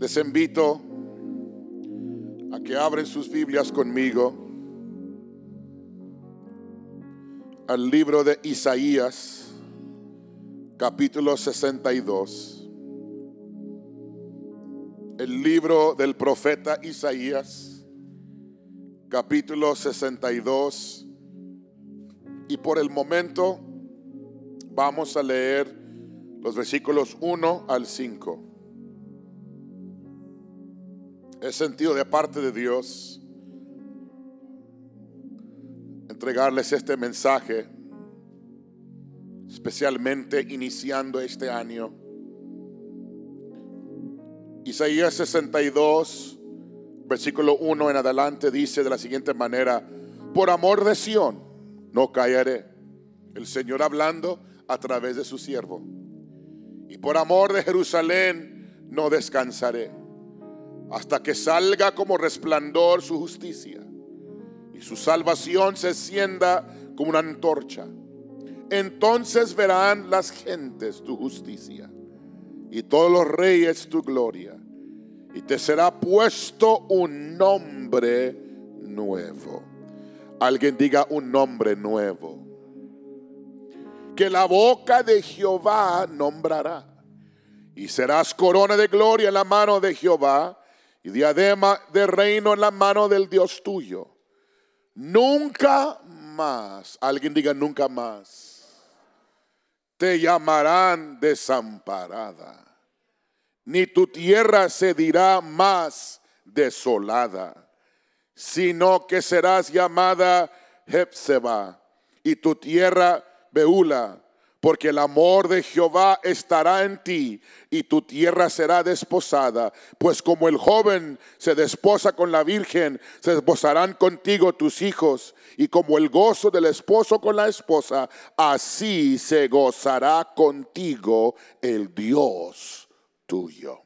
Les invito a que abren sus Biblias conmigo al libro de Isaías, capítulo 62. El libro del profeta Isaías, capítulo 62. Y por el momento vamos a leer los versículos 1 al 5. He sentido de parte de Dios entregarles este mensaje, especialmente iniciando este año. Isaías 62, versículo 1 en adelante dice de la siguiente manera, por amor de Sión no caeré. El Señor hablando a través de su siervo. Y por amor de Jerusalén no descansaré hasta que salga como resplandor su justicia y su salvación se encienda como una antorcha. Entonces verán las gentes tu justicia y todos los reyes tu gloria. Y te será puesto un nombre nuevo. Alguien diga un nombre nuevo. Que la boca de Jehová nombrará. Y serás corona de gloria en la mano de Jehová y diadema de reino en la mano del Dios tuyo. Nunca más, alguien diga nunca más, te llamarán desamparada, ni tu tierra se dirá más desolada, sino que serás llamada Hepzeba y tu tierra Beula porque el amor de Jehová estará en ti y tu tierra será desposada. Pues como el joven se desposa con la virgen, se desposarán contigo tus hijos. Y como el gozo del esposo con la esposa, así se gozará contigo el Dios tuyo.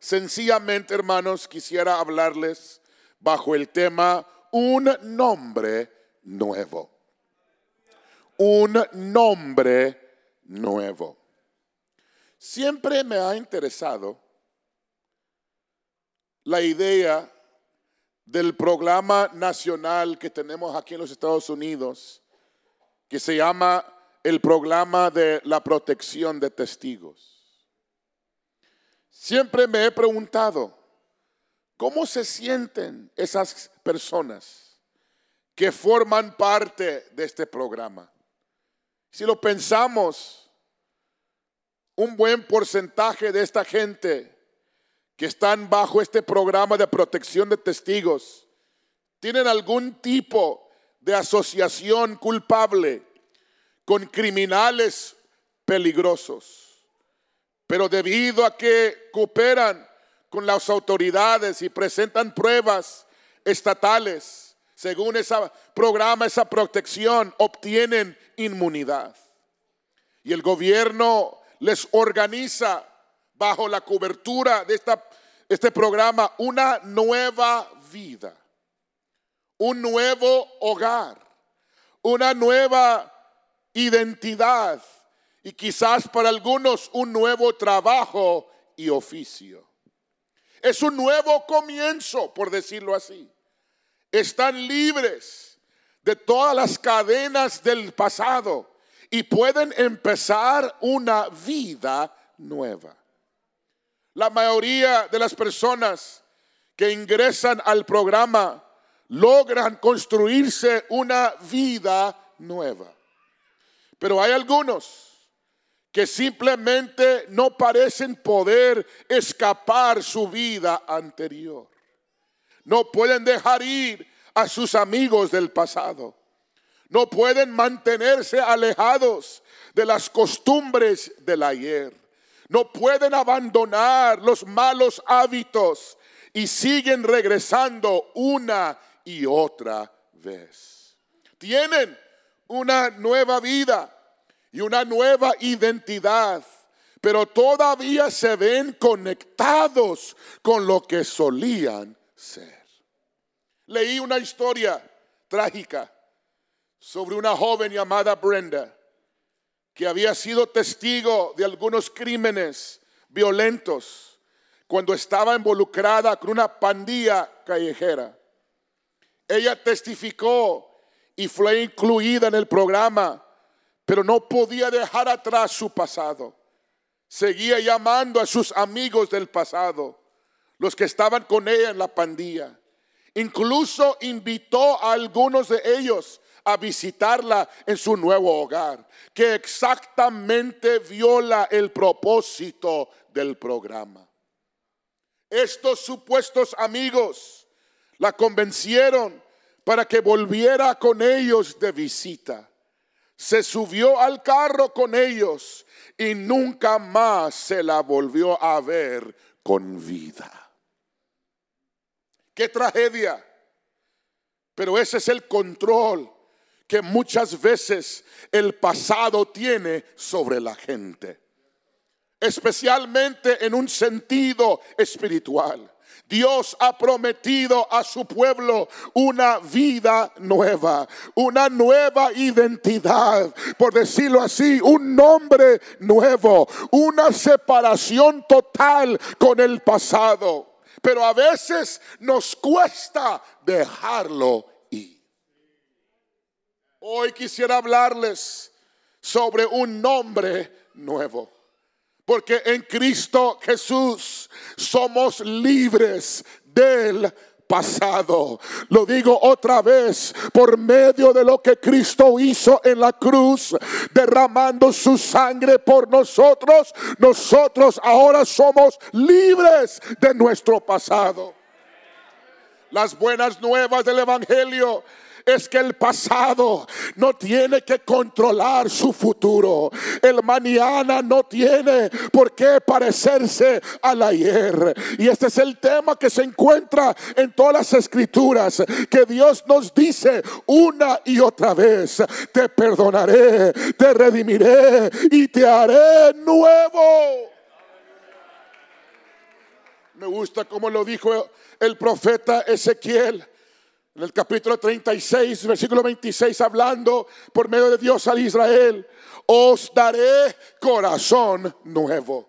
Sencillamente, hermanos, quisiera hablarles bajo el tema un nombre nuevo un nombre nuevo. Siempre me ha interesado la idea del programa nacional que tenemos aquí en los Estados Unidos, que se llama el programa de la protección de testigos. Siempre me he preguntado, ¿cómo se sienten esas personas que forman parte de este programa? Si lo pensamos, un buen porcentaje de esta gente que están bajo este programa de protección de testigos tienen algún tipo de asociación culpable con criminales peligrosos. Pero debido a que cooperan con las autoridades y presentan pruebas estatales, según ese programa, esa protección, obtienen inmunidad. Y el gobierno les organiza bajo la cobertura de esta, este programa una nueva vida, un nuevo hogar, una nueva identidad y quizás para algunos un nuevo trabajo y oficio. Es un nuevo comienzo, por decirlo así están libres de todas las cadenas del pasado y pueden empezar una vida nueva. La mayoría de las personas que ingresan al programa logran construirse una vida nueva. Pero hay algunos que simplemente no parecen poder escapar su vida anterior. No pueden dejar ir a sus amigos del pasado. No pueden mantenerse alejados de las costumbres del ayer. No pueden abandonar los malos hábitos y siguen regresando una y otra vez. Tienen una nueva vida y una nueva identidad, pero todavía se ven conectados con lo que solían ser. Leí una historia trágica sobre una joven llamada Brenda que había sido testigo de algunos crímenes violentos cuando estaba involucrada con una pandilla callejera. Ella testificó y fue incluida en el programa, pero no podía dejar atrás su pasado. Seguía llamando a sus amigos del pasado, los que estaban con ella en la pandilla. Incluso invitó a algunos de ellos a visitarla en su nuevo hogar, que exactamente viola el propósito del programa. Estos supuestos amigos la convencieron para que volviera con ellos de visita. Se subió al carro con ellos y nunca más se la volvió a ver con vida. Qué tragedia. Pero ese es el control que muchas veces el pasado tiene sobre la gente. Especialmente en un sentido espiritual. Dios ha prometido a su pueblo una vida nueva, una nueva identidad, por decirlo así, un nombre nuevo, una separación total con el pasado. Pero a veces nos cuesta dejarlo ir. Hoy quisiera hablarles sobre un nombre nuevo. Porque en Cristo Jesús somos libres del pasado. Lo digo otra vez, por medio de lo que Cristo hizo en la cruz, derramando su sangre por nosotros, nosotros ahora somos libres de nuestro pasado. Las buenas nuevas del Evangelio es que el pasado no tiene que controlar su futuro. El mañana no tiene por qué parecerse al ayer. Y este es el tema que se encuentra en todas las escrituras, que Dios nos dice una y otra vez, te perdonaré, te redimiré y te haré nuevo. Me gusta como lo dijo el profeta Ezequiel en el capítulo 36, versículo 26, hablando por medio de Dios al Israel, os daré corazón nuevo.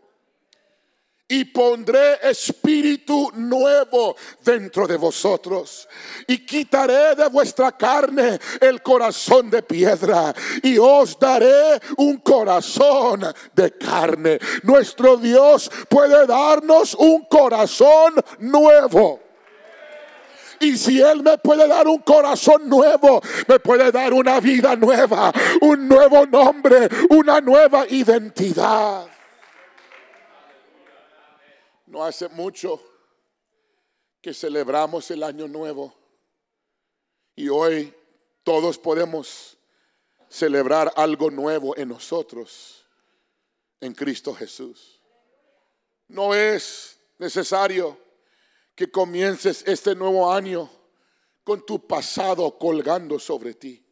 Y pondré espíritu nuevo dentro de vosotros. Y quitaré de vuestra carne el corazón de piedra. Y os daré un corazón de carne. Nuestro Dios puede darnos un corazón nuevo. Y si Él me puede dar un corazón nuevo, me puede dar una vida nueva, un nuevo nombre, una nueva identidad. No hace mucho que celebramos el año nuevo y hoy todos podemos celebrar algo nuevo en nosotros, en Cristo Jesús. No es necesario que comiences este nuevo año con tu pasado colgando sobre ti.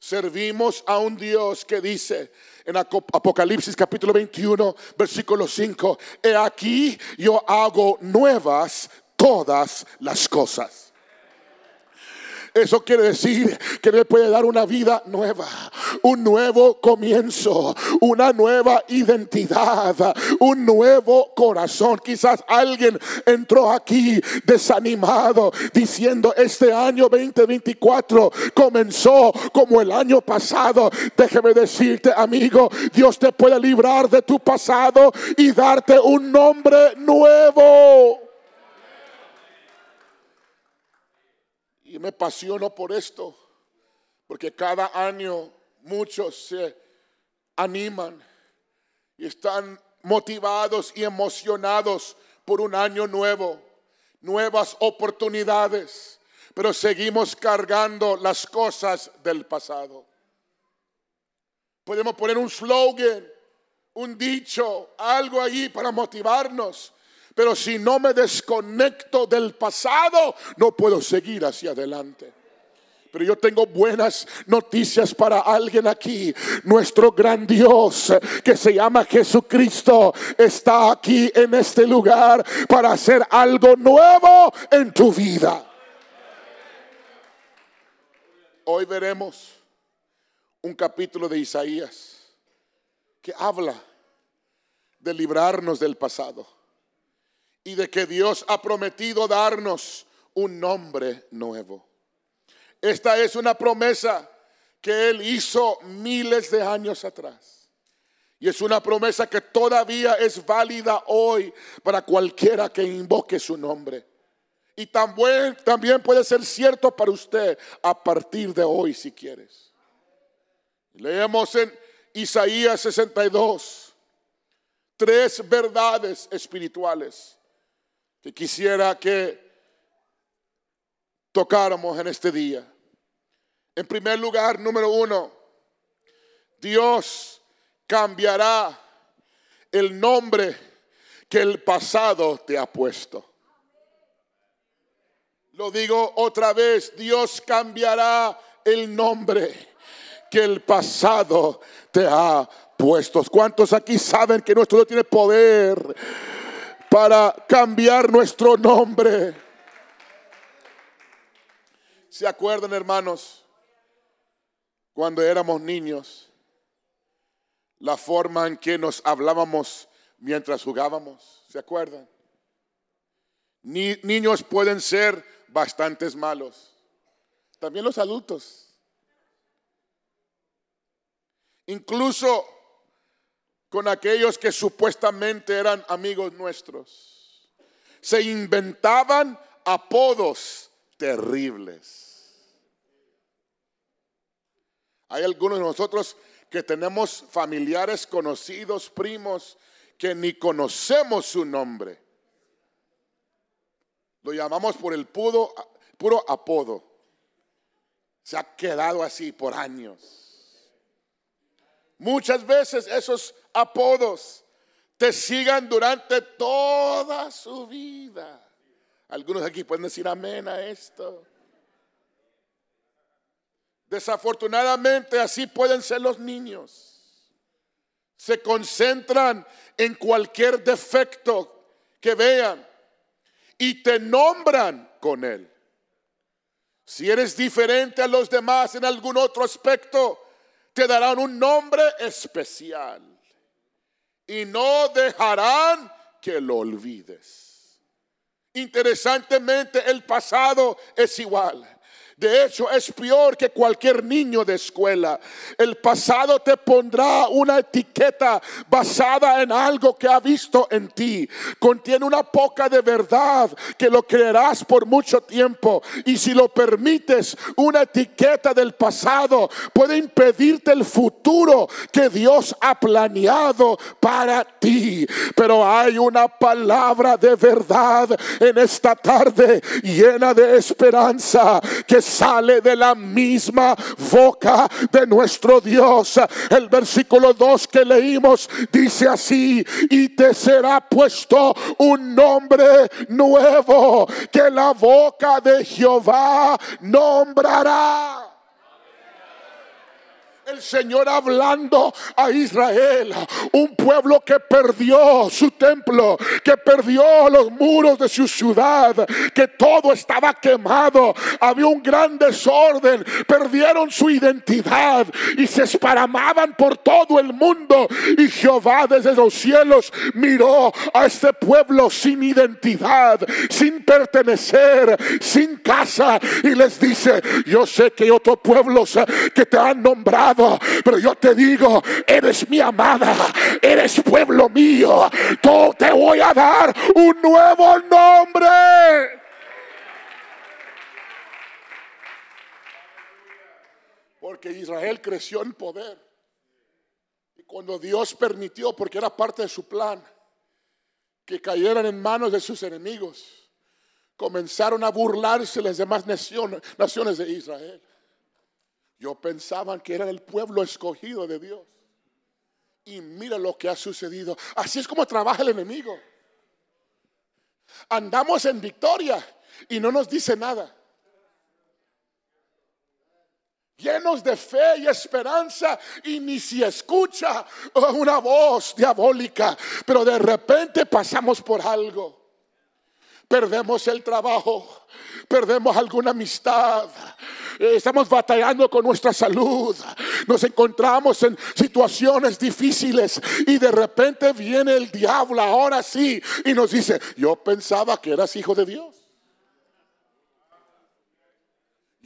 Servimos a un Dios que dice en Apocalipsis capítulo 21, versículo 5, he aquí yo hago nuevas todas las cosas. Eso quiere decir que le puede dar una vida nueva, un nuevo comienzo, una nueva identidad, un nuevo corazón. Quizás alguien entró aquí desanimado diciendo este año 2024 comenzó como el año pasado. Déjeme decirte, amigo, Dios te puede librar de tu pasado y darte un nombre nuevo. Me apasiono por esto, porque cada año muchos se animan y están motivados y emocionados por un año nuevo, nuevas oportunidades, pero seguimos cargando las cosas del pasado. Podemos poner un slogan, un dicho, algo allí para motivarnos, pero si no me desconecto del pasado, no puedo seguir hacia adelante. Pero yo tengo buenas noticias para alguien aquí. Nuestro gran Dios que se llama Jesucristo está aquí en este lugar para hacer algo nuevo en tu vida. Hoy veremos un capítulo de Isaías que habla de librarnos del pasado y de que Dios ha prometido darnos un nombre nuevo. Esta es una promesa que Él hizo miles de años atrás. Y es una promesa que todavía es válida hoy para cualquiera que invoque su nombre. Y también, puede ser cierto para usted a partir de hoy si quieres. Leemos en Isaías 62 tres verdades espirituales que quisiera que tocáramos en este día. En primer lugar, número uno, Dios cambiará el nombre que el pasado te ha puesto. Lo digo otra vez, Dios cambiará el nombre que el pasado te ha puesto. ¿Cuántos aquí saben que nuestro Dios tiene poder para cambiar nuestro nombre? ¿Se acuerdan, hermanos? Cuando éramos niños, la forma en que nos hablábamos mientras jugábamos, ¿se acuerdan? Ni, niños pueden ser bastantes malos. También los adultos. Incluso con aquellos que supuestamente eran amigos nuestros. Se inventaban apodos terribles. Hay algunos de nosotros que tenemos familiares conocidos, primos, que ni conocemos su nombre. Lo llamamos por el puro, puro apodo. Se ha quedado así por años. Muchas veces esos apodos te sigan durante toda su vida. Algunos aquí pueden decir amén a esto. Desafortunadamente así pueden ser los niños. Se concentran en cualquier defecto que vean y te nombran con él. Si eres diferente a los demás en algún otro aspecto, te darán un nombre especial y no dejarán que lo olvides. Interesantemente, el pasado es igual. De hecho, es peor que cualquier niño de escuela. El pasado te pondrá una etiqueta basada en algo que ha visto en ti. Contiene una poca de verdad que lo creerás por mucho tiempo. Y si lo permites, una etiqueta del pasado puede impedirte el futuro que Dios ha planeado para ti. Pero hay una palabra de verdad en esta tarde llena de esperanza que sale de la misma boca de nuestro Dios. El versículo 2 que leímos dice así, y te será puesto un nombre nuevo que la boca de Jehová nombrará el Señor hablando a Israel, un pueblo que perdió su templo, que perdió los muros de su ciudad, que todo estaba quemado, había un gran desorden, perdieron su identidad y se esparamaban por todo el mundo. Y Jehová desde los cielos miró a este pueblo sin identidad, sin pertenecer, sin casa y les dice, yo sé que hay otros pueblos que te han nombrado pero yo te digo, eres mi amada, eres pueblo mío. Te voy a dar un nuevo nombre. Porque Israel creció en poder. Y cuando Dios permitió, porque era parte de su plan, que cayeran en manos de sus enemigos, comenzaron a burlarse las demás naciones de Israel. Yo pensaba que era el pueblo escogido de Dios. Y mira lo que ha sucedido. Así es como trabaja el enemigo. Andamos en victoria y no nos dice nada. Llenos de fe y esperanza y ni si escucha una voz diabólica, pero de repente pasamos por algo. Perdemos el trabajo, perdemos alguna amistad, estamos batallando con nuestra salud, nos encontramos en situaciones difíciles y de repente viene el diablo, ahora sí, y nos dice, yo pensaba que eras hijo de Dios.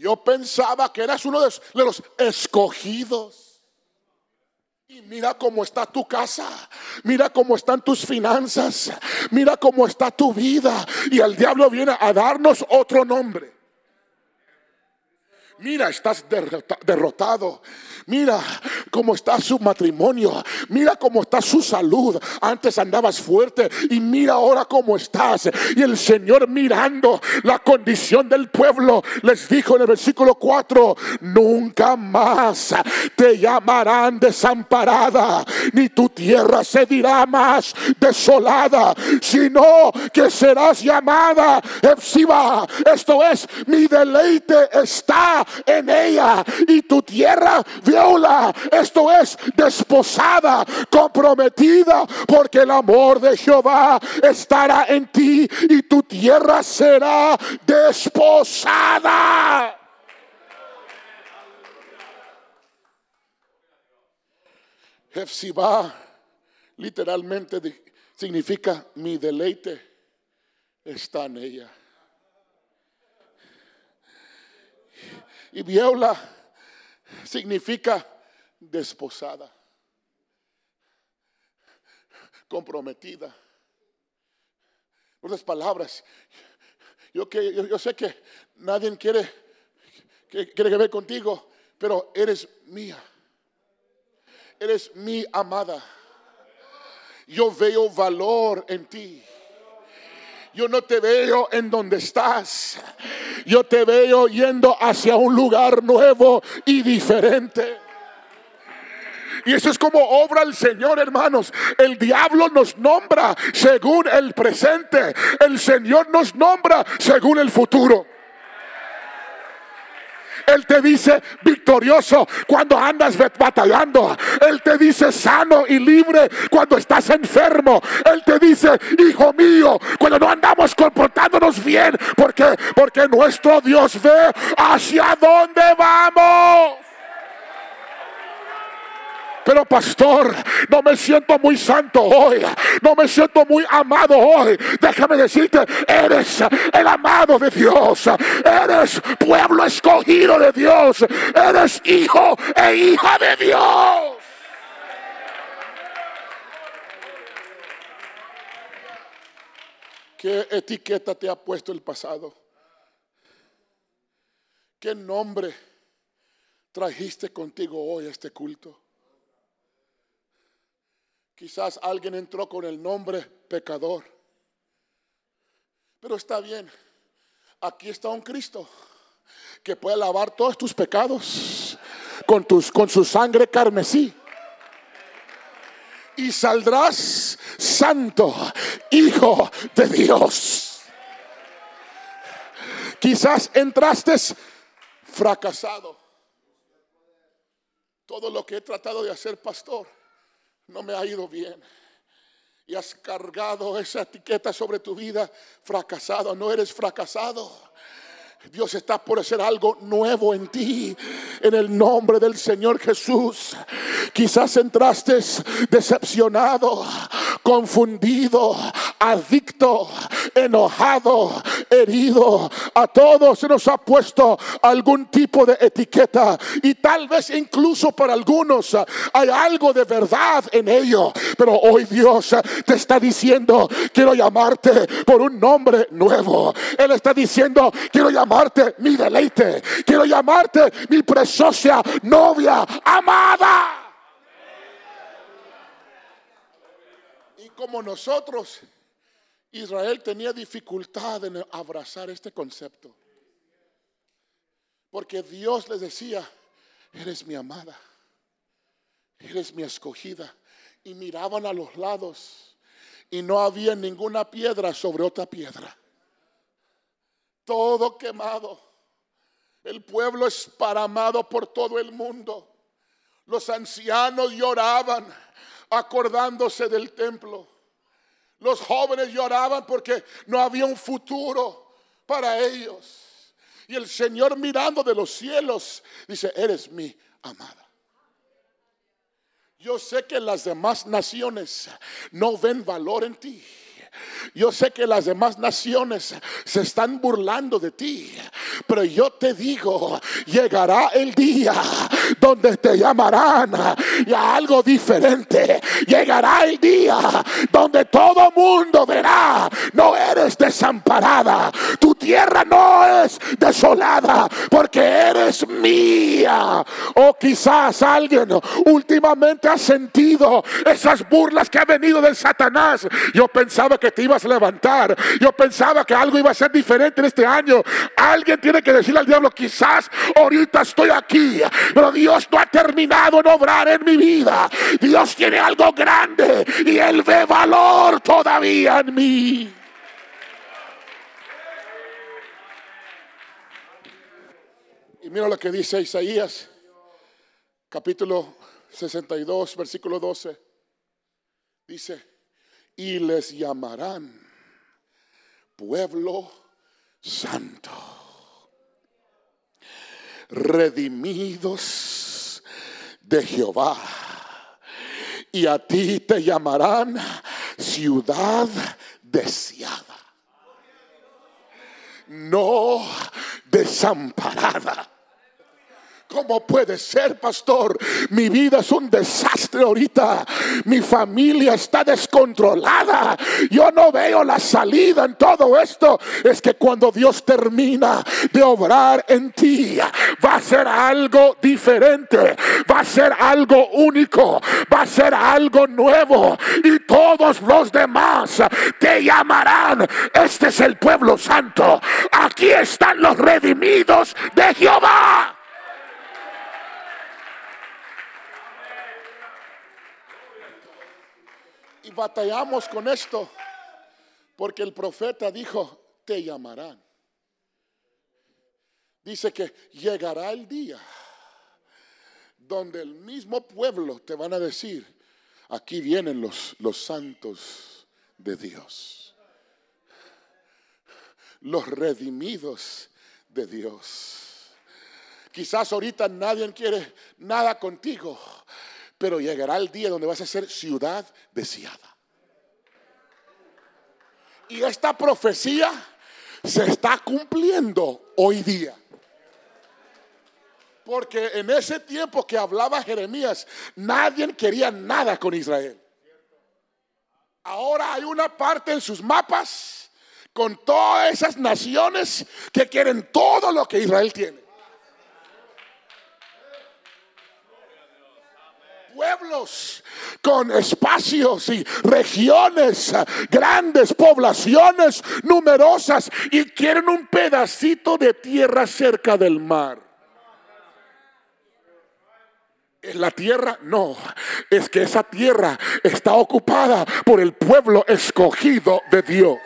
Yo pensaba que eras uno de los escogidos. Y mira cómo está tu casa, mira cómo están tus finanzas, mira cómo está tu vida. Y el diablo viene a darnos otro nombre. Mira, estás derrotado. Mira cómo está su matrimonio. Mira cómo está su salud. Antes andabas fuerte y mira ahora cómo estás. Y el Señor mirando la condición del pueblo les dijo en el versículo 4, nunca más te llamarán desamparada, ni tu tierra se dirá más desolada, sino que serás llamada Epsiba. Esto es, mi deleite está en ella y tu tierra viola. Esto es desposada, comprometida, porque el amor de Jehová estará en ti y tu tierra será desposada. Hefzibah literalmente significa mi deleite está en ella. Y viola significa desposada, comprometida. Otras palabras, yo, que, yo, sé que nadie quiere que, quiere ver contigo, pero eres mía. Eres mi amada. Yo veo valor en ti. Yo no te veo en donde estás. Yo te veo yendo hacia un lugar nuevo y diferente. Y eso es como obra el Señor, hermanos. El diablo nos nombra según el presente. El Señor nos nombra según el futuro. Él te dice victorioso cuando andas batallando. Él te dice sano y libre cuando estás enfermo. Él te dice, hijo mío, cuando no andamos comportándonos bien. ¿Por qué? Porque nuestro Dios ve hacia dónde vamos. Pero pastor, no me siento muy santo hoy. No me siento muy amado hoy. Déjame decirte, eres el amado de Dios. Eres pueblo escogido de Dios. Eres hijo e hija de Dios. ¿Qué etiqueta te ha puesto el pasado? ¿Qué nombre trajiste contigo hoy a este culto? Quizás alguien entró con el nombre pecador. Pero está bien. Aquí está un Cristo que puede lavar todos tus pecados con, con su sangre carmesí. Y saldrás santo, hijo de Dios. Quizás entraste fracasado. Todo lo que he tratado de hacer, pastor no me ha ido bien. Y has cargado esa etiqueta sobre tu vida, fracasado, no eres fracasado. Dios está por hacer algo nuevo en ti. En el nombre del Señor Jesús. Quizás entraste decepcionado, confundido, adicto, enojado, herido. A todos se nos ha puesto algún tipo de etiqueta. Y tal vez incluso para algunos hay algo de verdad en ello. Pero hoy Dios te está diciendo, quiero llamarte por un nombre nuevo. Él está diciendo, quiero llamarte mi deleite. Quiero llamarte mi preciosa novia amada. Y como nosotros, Israel tenía dificultad en abrazar este concepto. Porque Dios les decía, eres mi amada, eres mi escogida. Y miraban a los lados y no había ninguna piedra sobre otra piedra todo quemado. El pueblo esparamado por todo el mundo. Los ancianos lloraban acordándose del templo. Los jóvenes lloraban porque no había un futuro para ellos. Y el Señor mirando de los cielos dice, eres mi amada. Yo sé que las demás naciones no ven valor en ti. Yo sé que las demás naciones se están burlando de ti, pero yo te digo, llegará el día donde te llamarán y a algo diferente. Llegará el día donde todo mundo verá, no eres desamparada, tu tierra no es desolada, porque eres mía. O quizás alguien últimamente ha sentido esas burlas que ha venido del Satanás. Yo pensaba que te ibas a levantar. Yo pensaba que algo iba a ser diferente en este año. Alguien tiene que decirle al diablo, quizás ahorita estoy aquí, pero Dios no ha terminado en obrar en mi vida. Dios tiene algo grande y Él ve valor todavía en mí. Y mira lo que dice Isaías, capítulo 62, versículo 12. Dice, y les llamarán pueblo santo, redimidos de Jehová. Y a ti te llamarán ciudad deseada, no desamparada ¿Cómo puede ser, pastor? Mi vida es un desastre ahorita. Mi familia está descontrolada. Yo no veo la salida en todo esto. Es que cuando Dios termina de obrar en ti, va a ser algo diferente. Va a ser algo único. Va a ser algo nuevo. Y todos los demás te llamarán. Este es el pueblo santo. Aquí están los redimidos de Jehová. Batallamos con esto porque el profeta dijo, te llamarán. Dice que llegará el día donde el mismo pueblo te van a decir, aquí vienen los, los santos de Dios, los redimidos de Dios. Quizás ahorita nadie quiere nada contigo, pero llegará el día donde vas a ser ciudad deseada. Y esta profecía se está cumpliendo hoy día. Porque en ese tiempo que hablaba Jeremías, nadie quería nada con Israel. Ahora hay una parte en sus mapas con todas esas naciones que quieren todo lo que Israel tiene. Pueblos con espacios y regiones grandes, poblaciones numerosas y quieren un pedacito de tierra cerca del mar. ¿Es la tierra? No, es que esa tierra está ocupada por el pueblo escogido de Dios.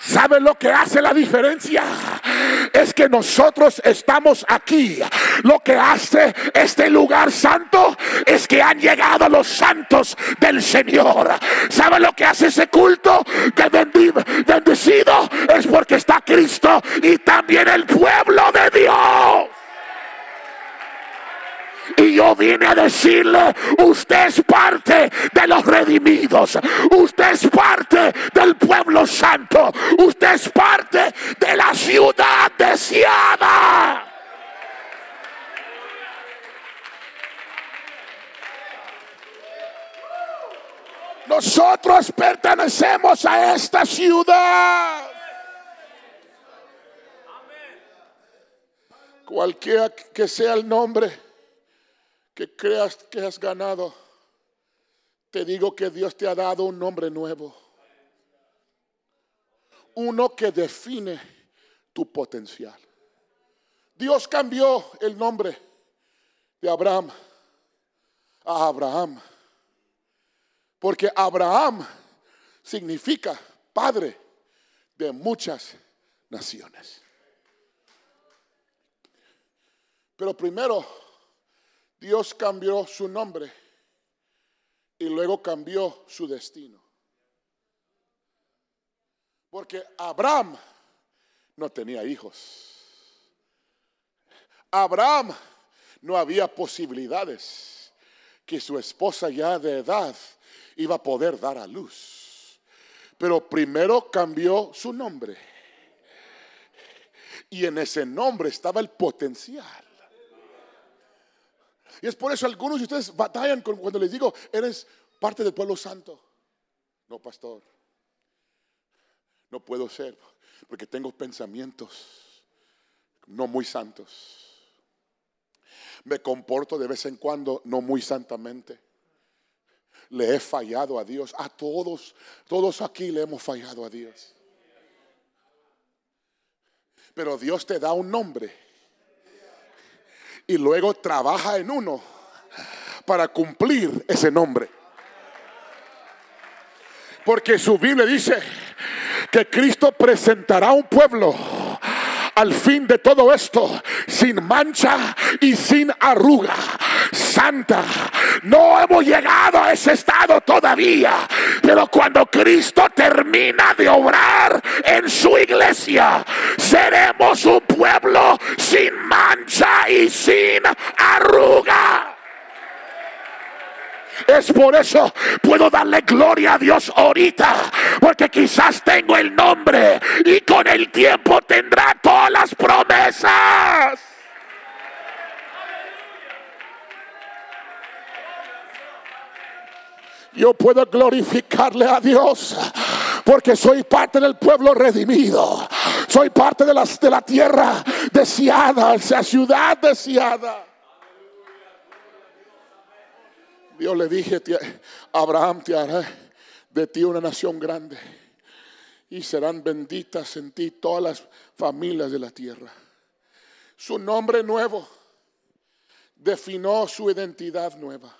¿Sabe lo que hace la diferencia? Es que nosotros estamos aquí. Lo que hace este lugar santo es que han llegado los santos del Señor. ¿Sabe lo que hace ese culto? Que bendecido es porque está Cristo y también el pueblo de Dios. Y yo vine a decirle, usted es parte de los redimidos. Usted es parte del pueblo santo. Usted es parte de la ciudad deseada. Nosotros pertenecemos a esta ciudad. Cualquiera que sea el nombre que creas que has ganado, te digo que Dios te ha dado un nombre nuevo. Uno que define tu potencial. Dios cambió el nombre de Abraham a Abraham. Porque Abraham significa padre de muchas naciones. Pero primero Dios cambió su nombre y luego cambió su destino. Porque Abraham no tenía hijos. Abraham no había posibilidades que su esposa ya de edad iba a poder dar a luz. Pero primero cambió su nombre. Y en ese nombre estaba el potencial. Y es por eso algunos de ustedes batallan cuando les digo, eres parte del pueblo santo. No, pastor. No puedo ser porque tengo pensamientos no muy santos. Me comporto de vez en cuando no muy santamente. Le he fallado a Dios. A todos, todos aquí le hemos fallado a Dios. Pero Dios te da un nombre y luego trabaja en uno para cumplir ese nombre. Porque su Biblia dice que Cristo presentará un pueblo al fin de todo esto sin mancha y sin arruga. No hemos llegado a ese estado todavía, pero cuando Cristo termina de obrar en su iglesia, seremos un pueblo sin mancha y sin arruga. Es por eso puedo darle gloria a Dios ahorita. Porque quizás tengo el nombre y con el tiempo tendrá todas las promesas. Yo puedo glorificarle a Dios porque soy parte del pueblo redimido. Soy parte de, las, de la tierra deseada, esa ciudad deseada. Dios le dije, Abraham te hará de ti una nación grande y serán benditas en ti todas las familias de la tierra. Su nombre nuevo definió su identidad nueva.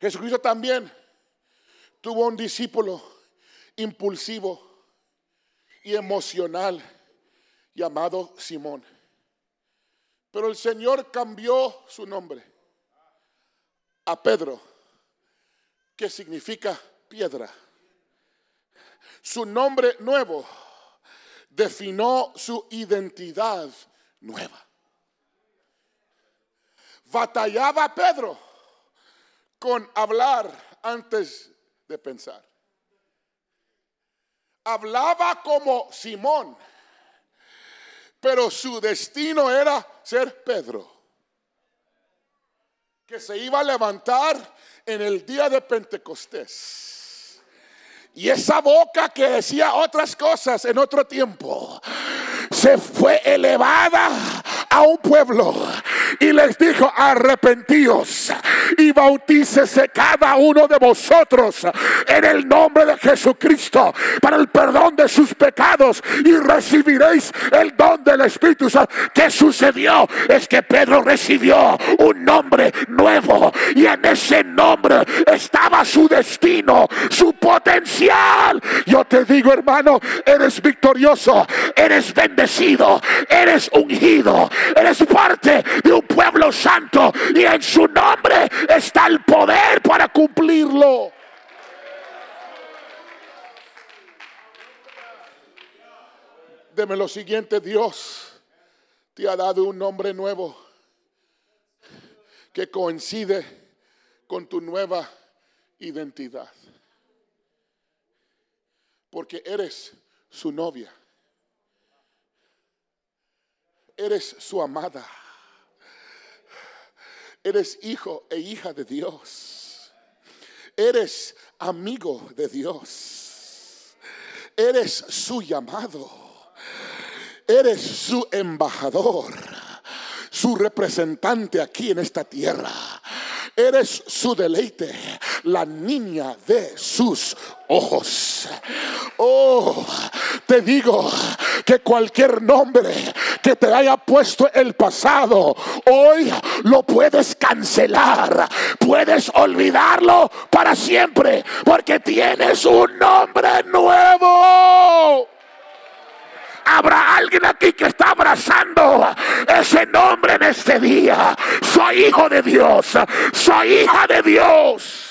Jesucristo también tuvo un discípulo impulsivo y emocional llamado Simón. Pero el Señor cambió su nombre a Pedro, que significa piedra. Su nombre nuevo definió su identidad nueva. Batallaba Pedro con hablar antes de pensar. Hablaba como Simón, pero su destino era ser Pedro que se iba a levantar en el día de Pentecostés. Y esa boca que decía otras cosas en otro tiempo, se fue elevada a un pueblo y les dijo, arrepentíos y bautícese cada uno de vosotros en el nombre de Jesucristo para el perdón de sus pecados y recibiréis el don del Espíritu Santo. ¿Qué sucedió? Es que Pedro recibió un nombre nuevo y en ese nombre estaba su destino, su potencial. Yo te digo, hermano, eres victorioso, eres bendecido, eres ungido, eres parte de un pueblo santo y en su nombre está el poder para cumplirlo. Deme lo siguiente, Dios te ha dado un nombre nuevo que coincide con tu nueva identidad. Porque eres su novia. Eres su amada. Eres hijo e hija de Dios. Eres amigo de Dios. Eres su llamado. Eres su embajador. Su representante aquí en esta tierra. Eres su deleite, la niña de sus ojos. Oh, te digo que cualquier nombre que te haya puesto el pasado, hoy lo puedes cancelar. Puedes olvidarlo para siempre porque tienes un nombre nuevo. Habrá alguien aquí que está abrazando ese nombre en este día. Soy hijo de Dios. Soy hija de Dios.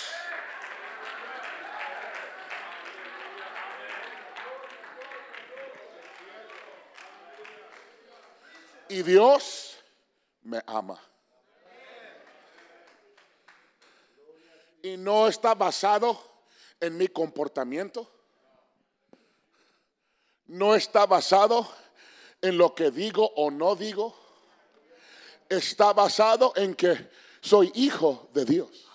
Y Dios me ama. Y no está basado en mi comportamiento. No está basado en lo que digo o no digo. Está basado en que soy hijo de Dios.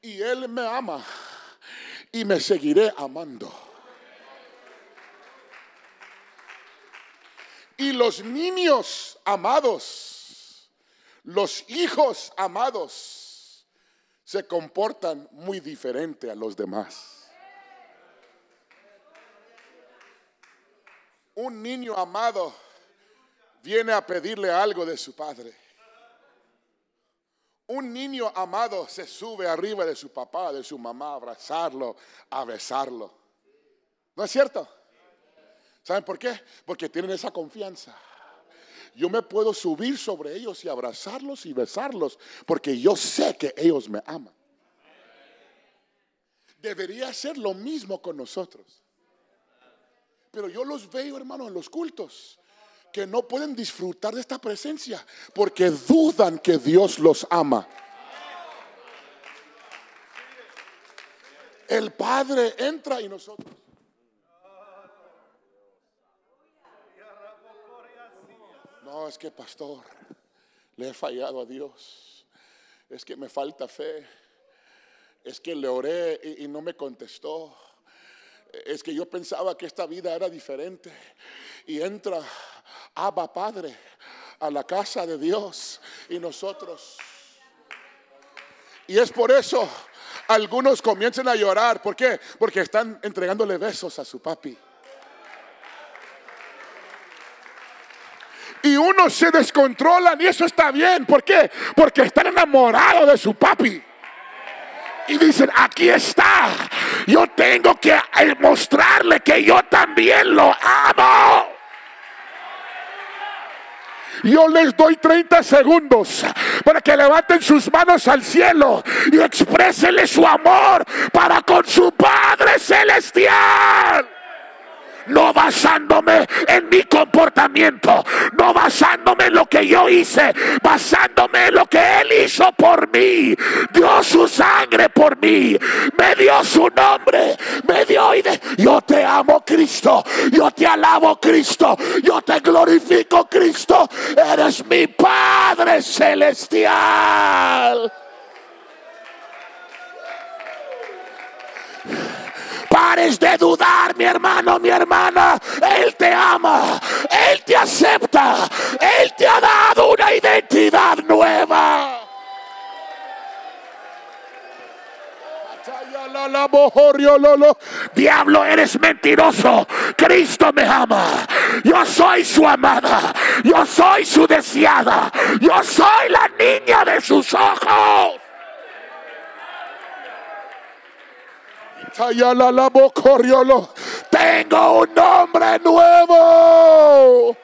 Y Él me ama y me seguiré amando. Y los niños amados, los hijos amados, se comportan muy diferente a los demás. Un niño amado viene a pedirle algo de su padre. Un niño amado se sube arriba de su papá, de su mamá, a abrazarlo, a besarlo. ¿No es cierto? ¿Saben por qué? Porque tienen esa confianza. Yo me puedo subir sobre ellos y abrazarlos y besarlos porque yo sé que ellos me aman. Debería ser lo mismo con nosotros. Pero yo los veo, hermano, en los cultos que no pueden disfrutar de esta presencia porque dudan que Dios los ama. El Padre entra y nosotros. No, es que pastor, le he fallado a Dios. Es que me falta fe. Es que le oré y, no me contestó. Es que yo pensaba que esta vida era diferente. Y entra Abba Padre a la casa de Dios y nosotros. Y es por eso algunos comienzan a llorar. ¿Por qué? Porque están entregándole besos a su papi. Y unos se descontrolan y eso está bien. ¿Por qué? Porque están enamorados de su papi. Y dicen, aquí está. Yo tengo que mostrarle que yo también lo amo. Yo les doy 30 segundos para que levanten sus manos al cielo y expresenle su amor para con su Padre Celestial no basándome en mi comportamiento, que yo hice, basándome en lo que Él hizo por mí. Dio su sangre por mí, me dio su nombre, me dio yo te amo Cristo, yo te alabo Cristo, yo te glorifico Cristo, eres mi Padre celestial. Pares de dudar, mi hermano, mi hermana. Él te ama, Él te acepta, Él te ha dado una identidad nueva. Diablo, eres mentiroso. Cristo me ama. Yo soy su amada. Yo soy su deseada. Yo soy la niña de sus ojos. Tengo un nombre nuevo.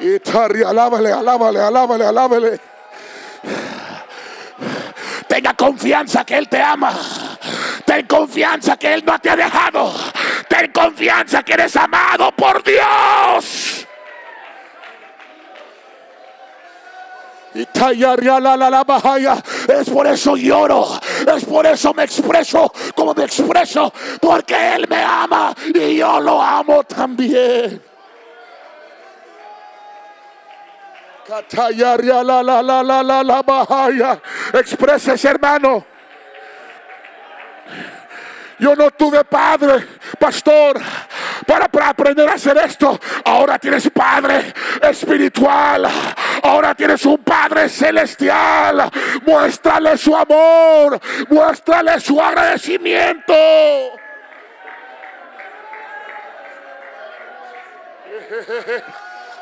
Y alábale, alábale, alábale, alábale. Tenga confianza que Él te ama. Ten confianza que Él no te ha dejado. Ten confianza que eres amado por Dios. Es por eso lloro, es por eso me expreso como me expreso, porque Él me ama y yo lo amo también. Expreses, hermano. Yo no tuve padre, pastor, para, para, aprender a hacer esto. Ahora tienes padre espiritual. Ahora tienes un Padre celestial. Muéstrale su amor. Muéstrale su agradecimiento.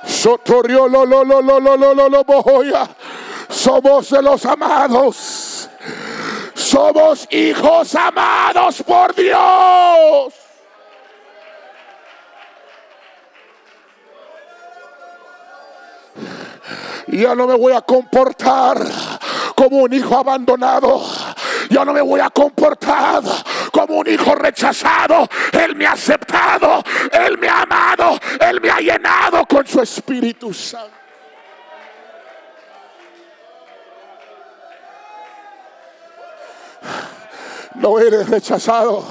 Sotorio lo lo lo lo lo lo lo bojoya. Somos de los amados. Somos hijos amados por Dios. Ya no me voy a comportar como un hijo abandonado. Yo no me voy a comportar como un hijo rechazado. Él me ha aceptado, Él me ha amado, Él me ha llenado con su Espíritu Santo. No eres rechazado.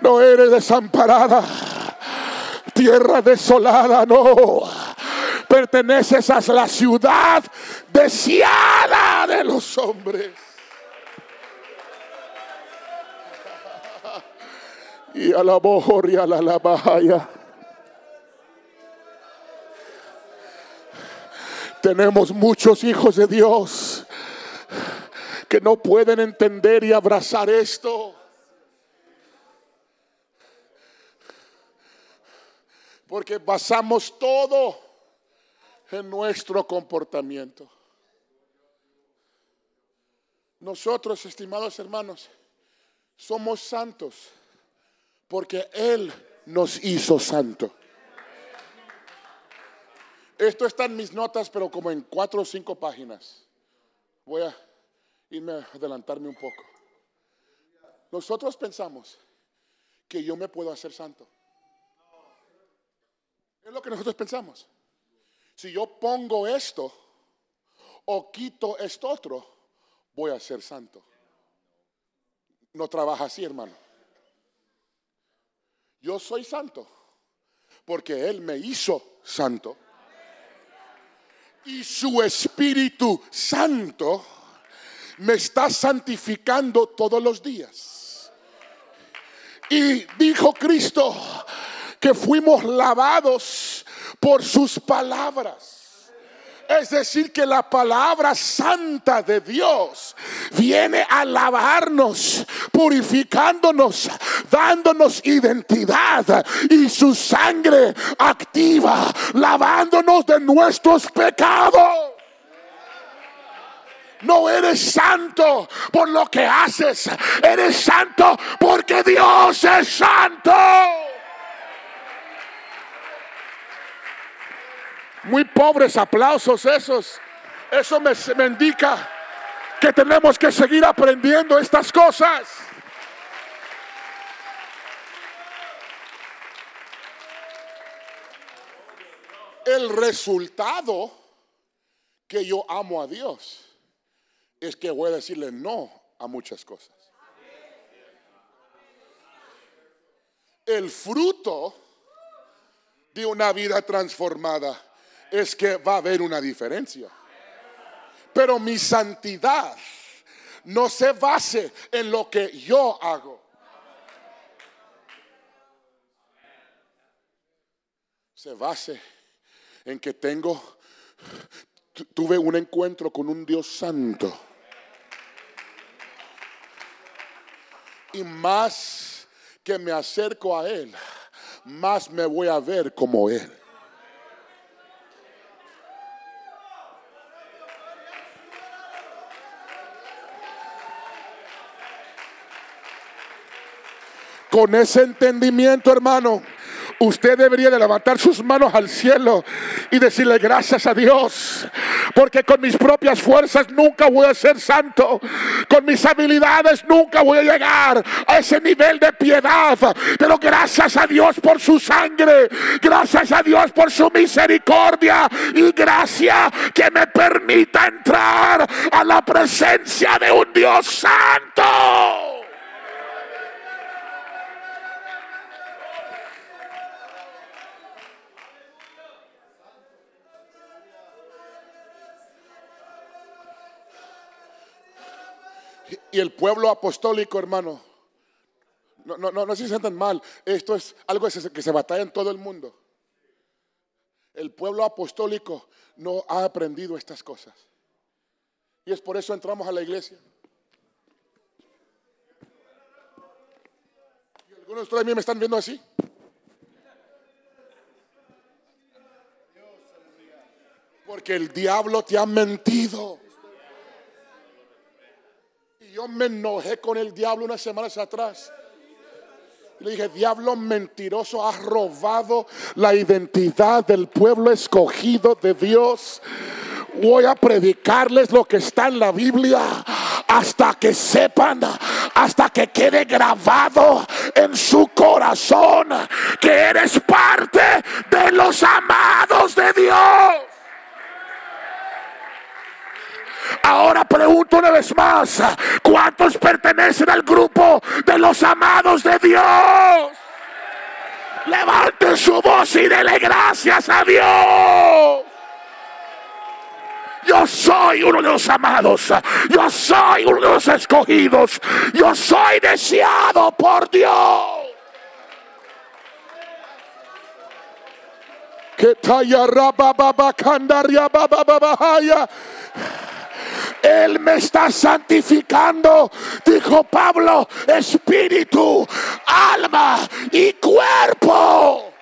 No eres desamparada. Tierra desolada, no. Perteneces a la ciudad deseada de los hombres. Y a la y a la. Tenemos muchos hijos de Dios que no pueden entender y abrazar esto. Porque basamos todo en nuestro comportamiento. Nosotros, estimados hermanos, somos santos porque Él nos hizo santo. Esto está en mis notas, pero como en cuatro o cinco páginas. Voy a irme a adelantarme un poco. Nosotros pensamos que yo me puedo hacer santo. Es lo que nosotros pensamos. Si yo pongo esto o quito esto otro, voy a ser santo. No trabaja así, hermano. Yo soy santo porque Él me hizo santo. Y su Espíritu Santo me está santificando todos los días. Y dijo Cristo que fuimos lavados por sus palabras. Es decir, que la palabra santa de Dios viene a lavarnos, purificándonos, dándonos identidad y su sangre activa, lavándonos de nuestros pecados. No eres santo por lo que haces. Eres santo porque Dios es santo. Muy pobres aplausos esos. Eso me, indica que tenemos que seguir aprendiendo estas cosas. El resultado que yo amo a Dios es que voy a decirle no a muchas cosas. El fruto de una vida transformada es que va a haber una diferencia. Pero mi santidad no se base en lo que yo hago. Se base en que tengo, tuve un encuentro con un Dios santo Y más que me acerco a Él, más me voy a ver como Él. Con ese entendimiento, hermano, usted debería de levantar sus manos al cielo y decirle gracias a Dios. Porque con mis propias fuerzas nunca voy a ser santo. Con mis habilidades nunca voy a llegar a ese nivel de piedad. Pero gracias a Dios por su sangre. Gracias a Dios por su misericordia. Y gracias que me permita entrar a la presencia de un Dios santo. Y el pueblo apostólico, hermano, no, no, no, se sientan mal. Esto es algo que se batalla en todo el mundo. El pueblo apostólico no ha aprendido estas cosas. Y es por eso entramos a la iglesia. Y algunos de ustedes me están viendo así. Porque el diablo te ha mentido me enojé con el diablo unas semanas atrás. Le dije, diablo mentiroso, has robado la identidad del pueblo escogido de Dios. Voy a predicarles lo que está en la Biblia hasta que sepan, hasta que quede grabado en su corazón que eres parte de los amados de Dios. Ahora pregunto una vez más, ¿cuántos pertenecen al grupo de los amados de Dios? Levante su voz y dele gracias a Dios. Yo soy uno de los amados. Yo soy uno de los escogidos. Yo soy deseado por Dios. Que él me está santificando, dijo Pablo, espíritu, alma y cuerpo.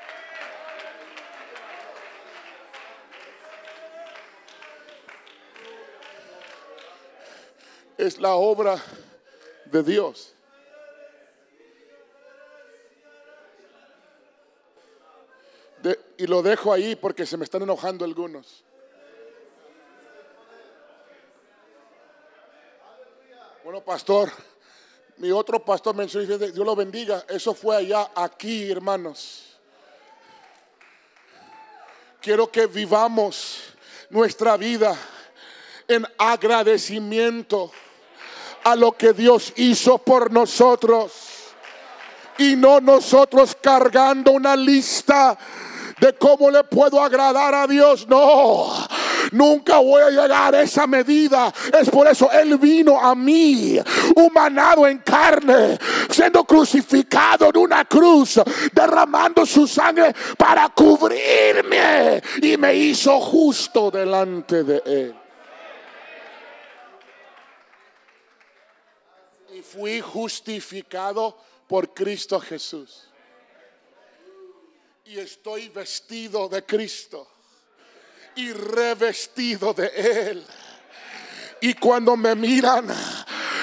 Es la obra de Dios. y lo dejo ahí porque se me están enojando algunos. Bueno, pastor, mi otro pastor mencionó, Dios lo bendiga. Eso fue allá, aquí, hermanos. Quiero que vivamos nuestra vida en agradecimiento a lo que Dios hizo por nosotros. Y no nosotros cargando una lista de cómo le puedo agradar a Dios. No, nunca voy a llegar a esa medida. Es por eso Él vino a mí, humanado en carne, siendo crucificado en una cruz, derramando su sangre para cubrirme y me hizo justo delante de Él. Y fui justificado por Cristo Jesús y estoy vestido de Cristo y revestido de Él. Y cuando me miran,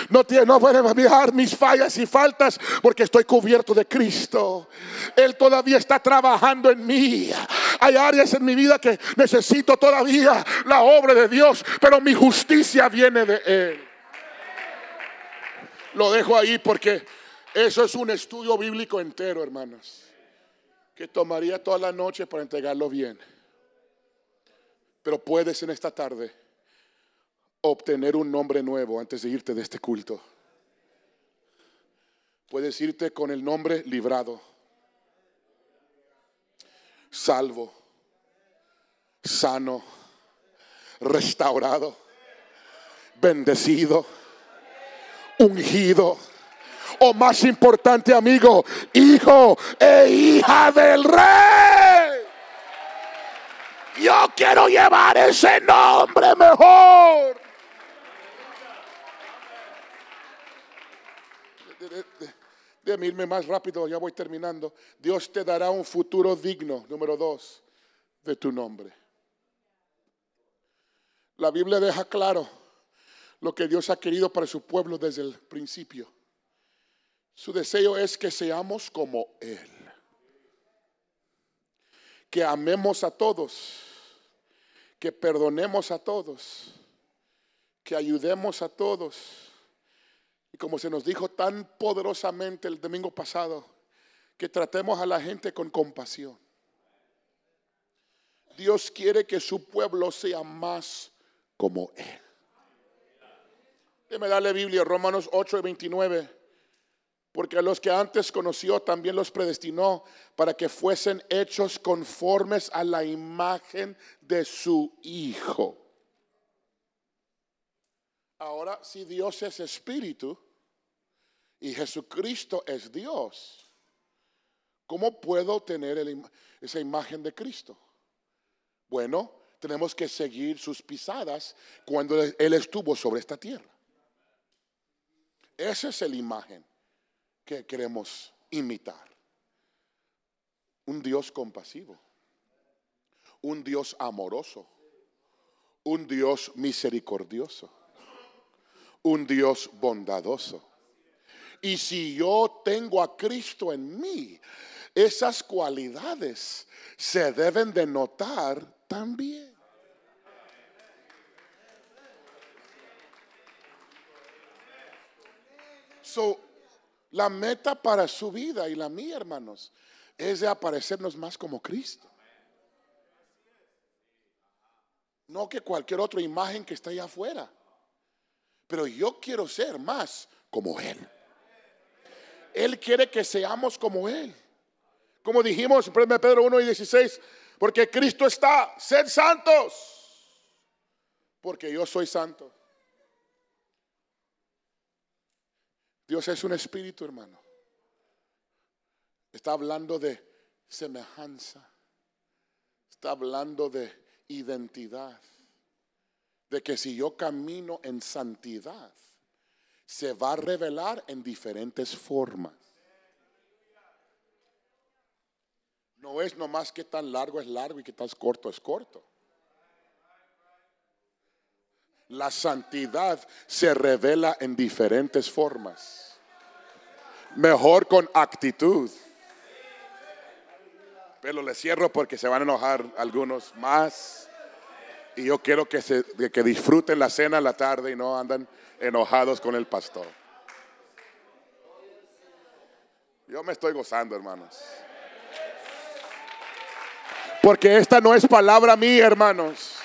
no, tiene, no pueden mirar mis fallas y faltas porque estoy cubierto de Cristo. Él todavía está trabajando en mí. Hay áreas en mi vida que necesito todavía la obra de Dios, pero mi justicia viene de Él. Lo dejo ahí porque eso es un estudio bíblico entero, hermanos que tomaría toda la noche para entregarlo bien. Pero puedes en esta tarde obtener un nombre nuevo antes de irte de este culto. Puedes irte con el nombre librado, salvo, sano, restaurado, bendecido, ungido o más importante amigo, hijo e hija del rey. Yo quiero llevar ese nombre mejor. Déjame irme más rápido, ya voy terminando. Dios te dará un futuro digno, número dos, de tu nombre. La Biblia deja claro lo que Dios ha querido para su pueblo desde el principio. Su deseo es que seamos como Él. Que amemos a todos. Que perdonemos a todos. Que ayudemos a todos. Y como se nos dijo tan poderosamente el domingo pasado, que tratemos a la gente con compasión. Dios quiere que su pueblo sea más como Él. Déjeme darle Biblia, Romanos 8 y 29 porque a los que antes conoció también los predestinó para que fuesen hechos conformes a la imagen de su Hijo. Ahora, si Dios es espíritu y Jesucristo es Dios, ¿cómo puedo tener esa imagen de Cristo? Bueno, tenemos que seguir sus pisadas cuando Él estuvo sobre esta tierra. Esa es la imagen que queremos imitar. Un Dios compasivo, un Dios amoroso, un Dios misericordioso, un Dios bondadoso. Y si yo tengo a Cristo en mí, esas cualidades se deben de notar también. So, la meta para su vida y la mía, hermanos, es de aparecernos más como Cristo. No que cualquier otra imagen que está allá afuera. Pero yo quiero ser más como Él. Él quiere que seamos como Él. Como dijimos en 1 Pedro 1 y 16, porque Cristo está, sed santos, porque yo soy santo. Dios es un espíritu, hermano. Está hablando de semejanza. Está hablando de identidad. De que si yo camino en santidad, se va a revelar en diferentes formas. No es nomás que tan largo es largo y que tan corto es corto. La santidad se revela en diferentes formas. Mejor con actitud. Pero le cierro porque se van a enojar algunos más. Y yo quiero que, se, que disfruten la cena en la tarde y no andan enojados con el pastor. Yo me estoy gozando, hermanos. Porque esta no es palabra mía, hermanos.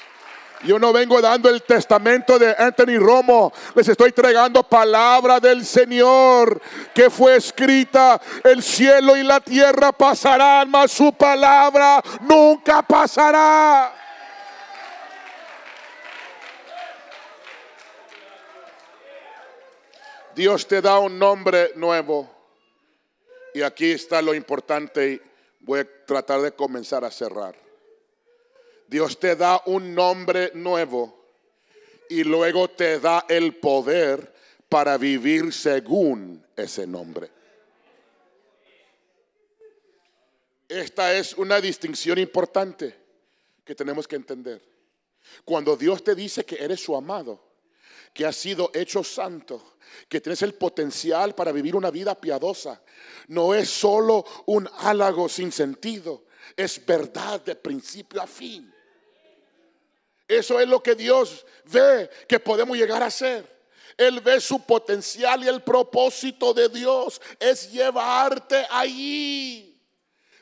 Yo no vengo dando el testamento de Anthony Romo. Les estoy entregando palabra del Señor que fue escrita. El cielo y la tierra pasarán, mas su palabra nunca pasará. Dios te da un nombre nuevo. Y aquí está lo importante. Voy a tratar de comenzar a cerrar. Dios te da un nombre nuevo y luego te da el poder para vivir según ese nombre. Esta es una distinción importante que tenemos que entender. Cuando Dios te dice que eres su amado, que has sido hecho santo, que tienes el potencial para vivir una vida piadosa, no es solo un halago sin sentido, es verdad de principio a fin. Eso es lo que Dios ve que podemos llegar a ser. Él ve su potencial y el propósito de Dios es llevarte allí.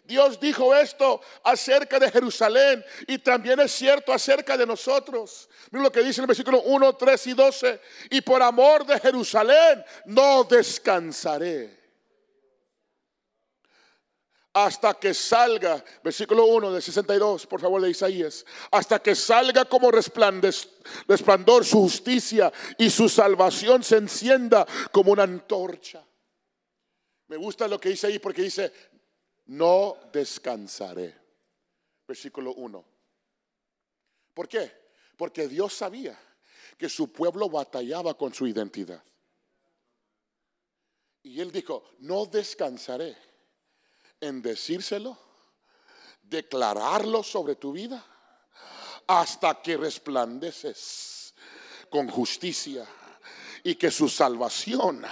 Dios dijo esto acerca de Jerusalén y también es cierto acerca de nosotros. Miren lo que dice en el versículo 1, 3 y 12. Y por amor de Jerusalén no descansaré hasta que salga, versículo 1 de 62, por favor, de Isaías, hasta que salga como resplandor su justicia y su salvación se encienda como una antorcha. Me gusta lo que dice ahí porque dice, no descansaré. Versículo 1. ¿Por qué? Porque Dios sabía que su pueblo batallaba con su identidad. Y él dijo, no descansaré en decírselo, declararlo sobre tu vida, hasta que resplandeces con justicia y que su salvación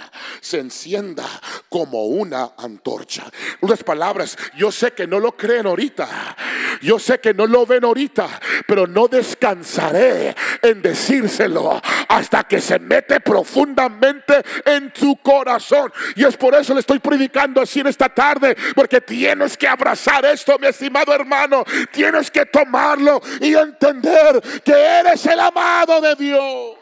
se encienda como una antorcha. Unas palabras, yo sé que no lo creen ahorita, yo sé que no lo ven ahorita, pero no descansaré en decírselo hasta que se mete profundamente en tu corazón. Y es por eso le estoy predicando así en esta tarde, porque tienes que abrazar esto, mi estimado hermano, tienes que tomarlo y entender que eres el amado de Dios.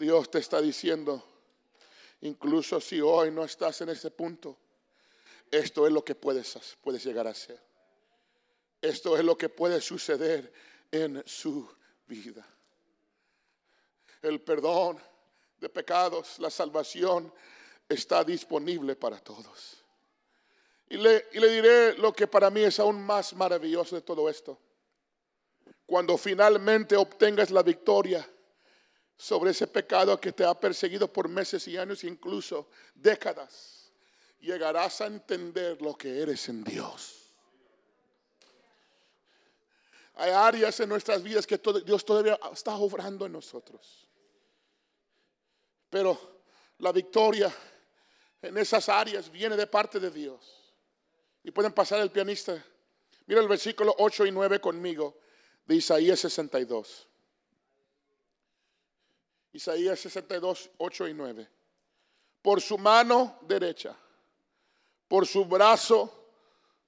Dios te está diciendo, incluso si hoy no estás en ese punto, esto es lo que puedes, puedes llegar a ser. Esto es lo que puede suceder en su vida. El perdón de pecados, la salvación está disponible para todos. Y le, y le diré lo que para mí es aún más maravilloso de todo esto. Cuando finalmente obtengas la victoria, sobre ese pecado que te ha perseguido por meses y años, incluso décadas, llegarás a entender lo que eres en Dios. Hay áreas en nuestras vidas que Dios todavía está obrando en nosotros. Pero la victoria en esas áreas viene de parte de Dios. Y pueden pasar el pianista. Mira el versículo 8 y 9 conmigo de Isaías 62. Isaías 62, 8 y 9. Por su mano derecha, por su brazo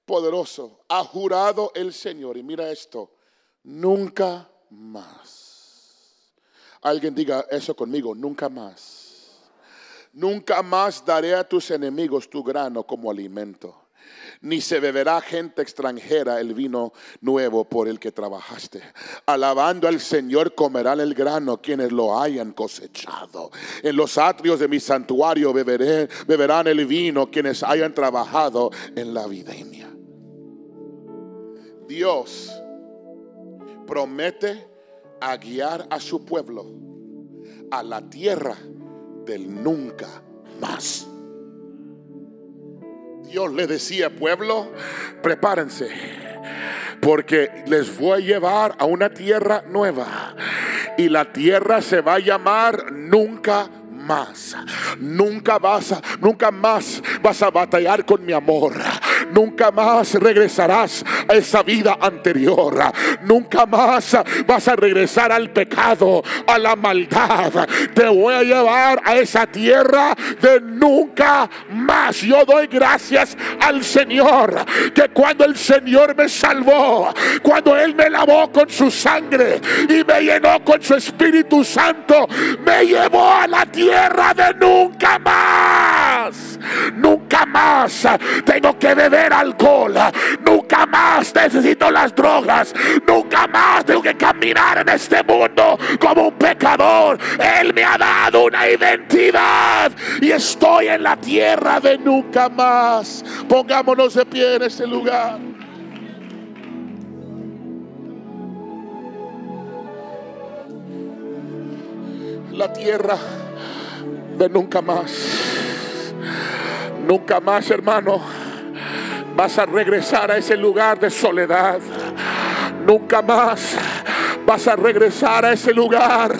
poderoso, ha jurado el Señor. Y mira esto, nunca más. Alguien diga eso conmigo, nunca más. Nunca más daré a tus enemigos tu grano como alimento ni se beberá gente extranjera el vino nuevo por el que trabajaste. Alabando al Señor comerán el grano quienes lo hayan cosechado. En los atrios de mi santuario beberé, beberán el vino quienes hayan trabajado en la videnia. Dios promete a guiar a su pueblo a la tierra del nunca más. Dios le decía, pueblo, prepárense, porque les voy a llevar a una tierra nueva. Y la tierra se va a llamar nunca más. Nunca vas a, nunca más vas a batallar con mi amor. Nunca más regresarás a esa vida anterior. Nunca más vas a regresar al pecado, a la maldad. Te voy a llevar a esa tierra de nunca más. Yo doy gracias al Señor que cuando el Señor me salvó, cuando Él me lavó con su sangre y me llenó con su Espíritu Santo, me llevó a la tierra de nunca más. Nunca más tengo que beber alcohol. Nunca más necesito las drogas. Nunca más tengo que caminar en este mundo como un pecador. Él me ha dado una identidad y estoy en la tierra de nunca más. Pongámonos de pie en este lugar. La tierra de nunca más. Nunca más, hermano, vas a regresar a ese lugar de soledad. Nunca más vas a regresar a ese lugar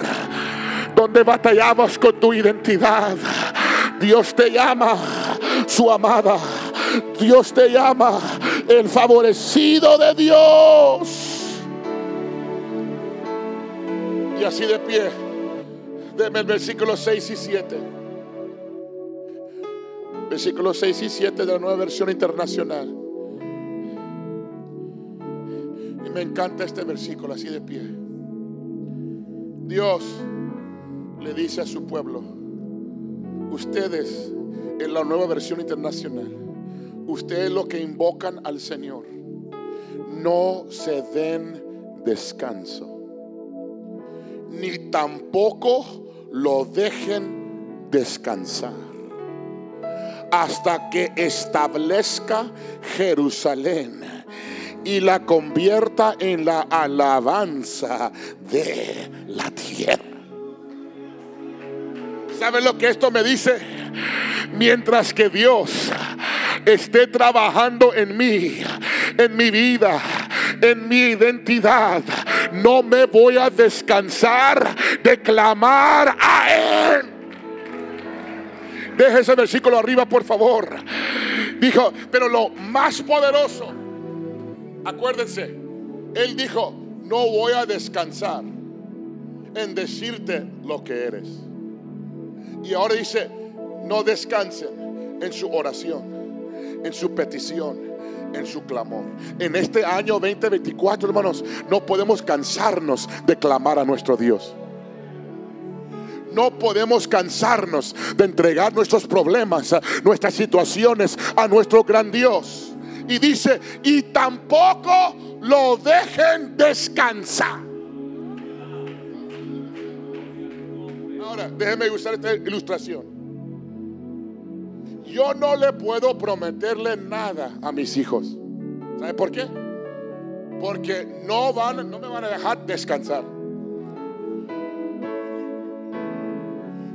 donde batallamos con tu identidad. Dios te llama, su amada. Dios te llama, el favorecido de Dios. Y así de pie, deme el versículo 6 y 7 versículos 6 y 7 de la nueva versión internacional. Y me encanta este versículo así de pie. Dios le dice a su pueblo, ustedes en la nueva versión internacional, ustedes lo que invocan al Señor, no se den descanso, ni tampoco lo dejen descansar hasta que establezca Jerusalén y la convierta en la alabanza de la tierra. ¿Sabe lo que esto me dice? Mientras que Dios esté trabajando en mí, en mi vida, en mi identidad, no me voy a descansar de clamar a Él. Deje ese versículo arriba, por favor. Dijo, pero lo más poderoso, acuérdense, él dijo, no voy a descansar en decirte lo que eres. Y ahora dice, no descansen en su oración, en su petición, en su clamor. En este año 2024, hermanos, no podemos cansarnos de clamar a nuestro Dios. No podemos cansarnos de entregar nuestros problemas, nuestras situaciones a nuestro gran Dios. Y dice, y tampoco lo dejen descansar. Ahora, déjeme usar esta ilustración. Yo no le puedo prometerle nada a mis hijos. ¿Sabe por qué? Porque no, van, no me van a dejar descansar.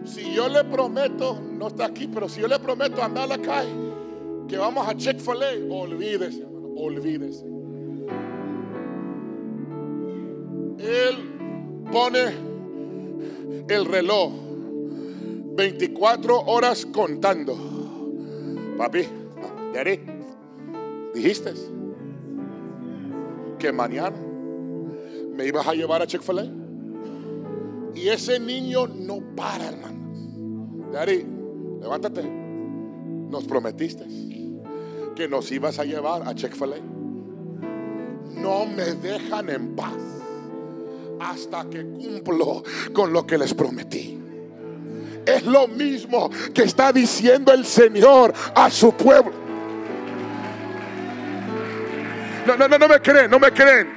Si yo le prometo, no está aquí, pero si yo le prometo a Malachi que vamos a Chick-fil-A, olvídese, olvídese. Él pone el reloj 24 horas contando. Papi, Daddy, dijiste que mañana me ibas a llevar a Chick-fil-A Y ese niño no para, hermanos. Daddy, levántate. Nos prometiste que nos ibas a llevar a Chick-fil-A. No me dejan en paz hasta que cumplo con lo que les prometí. Es lo mismo que está diciendo el Señor a su pueblo. No, no, no, no me creen, no me creen.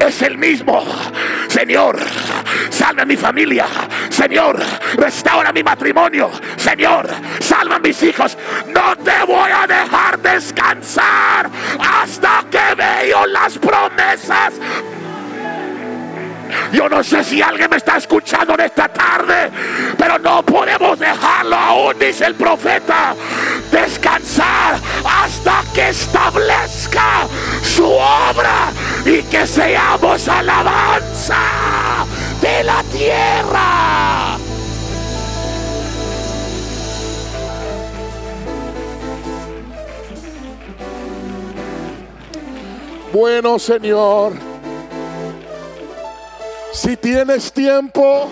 Es el mismo. Señor, salva mi familia. Señor, restaura mi matrimonio. Señor, salva a mis hijos. No te voy a dejar descansar hasta que veo las promesas yo no sé si alguien me está escuchando en esta tarde, pero no podemos dejarlo aún, dice el profeta, descansar hasta que establezca su obra y que seamos alabanza de la tierra. Bueno, Señor. Si tienes tiempo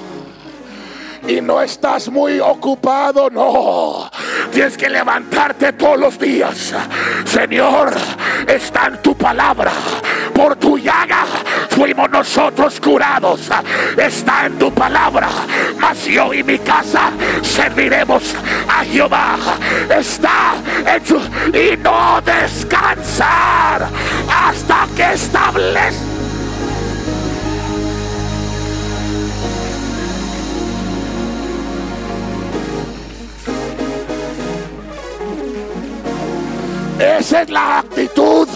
y no estás muy ocupado, no. Tienes que levantarte todos los días. Señor, está en tu palabra. Por tu llaga fuimos nosotros curados. Está en tu palabra. Mas yo y mi casa serviremos a Jehová. Está en. Y no descansar hasta que establezca Esa es la actitud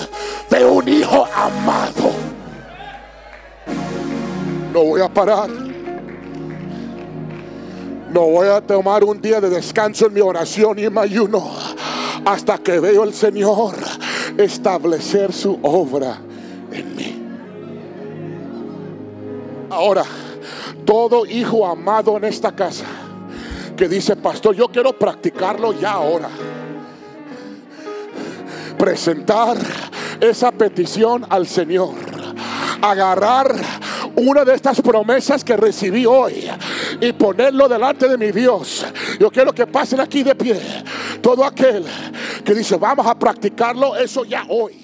de un hijo amado. No voy a parar. No voy a tomar un día de descanso en mi oración y en mi ayuno hasta que veo al Señor establecer su obra en mí. Ahora, todo hijo amado en esta casa que dice, pastor, yo quiero practicarlo ya ahora presentar esa petición al Señor. Agarrar una de estas promesas que recibí hoy y ponerlo delante de mi Dios. Yo quiero que pasen aquí de pie. Todo aquel que dice, vamos a practicarlo, eso ya hoy.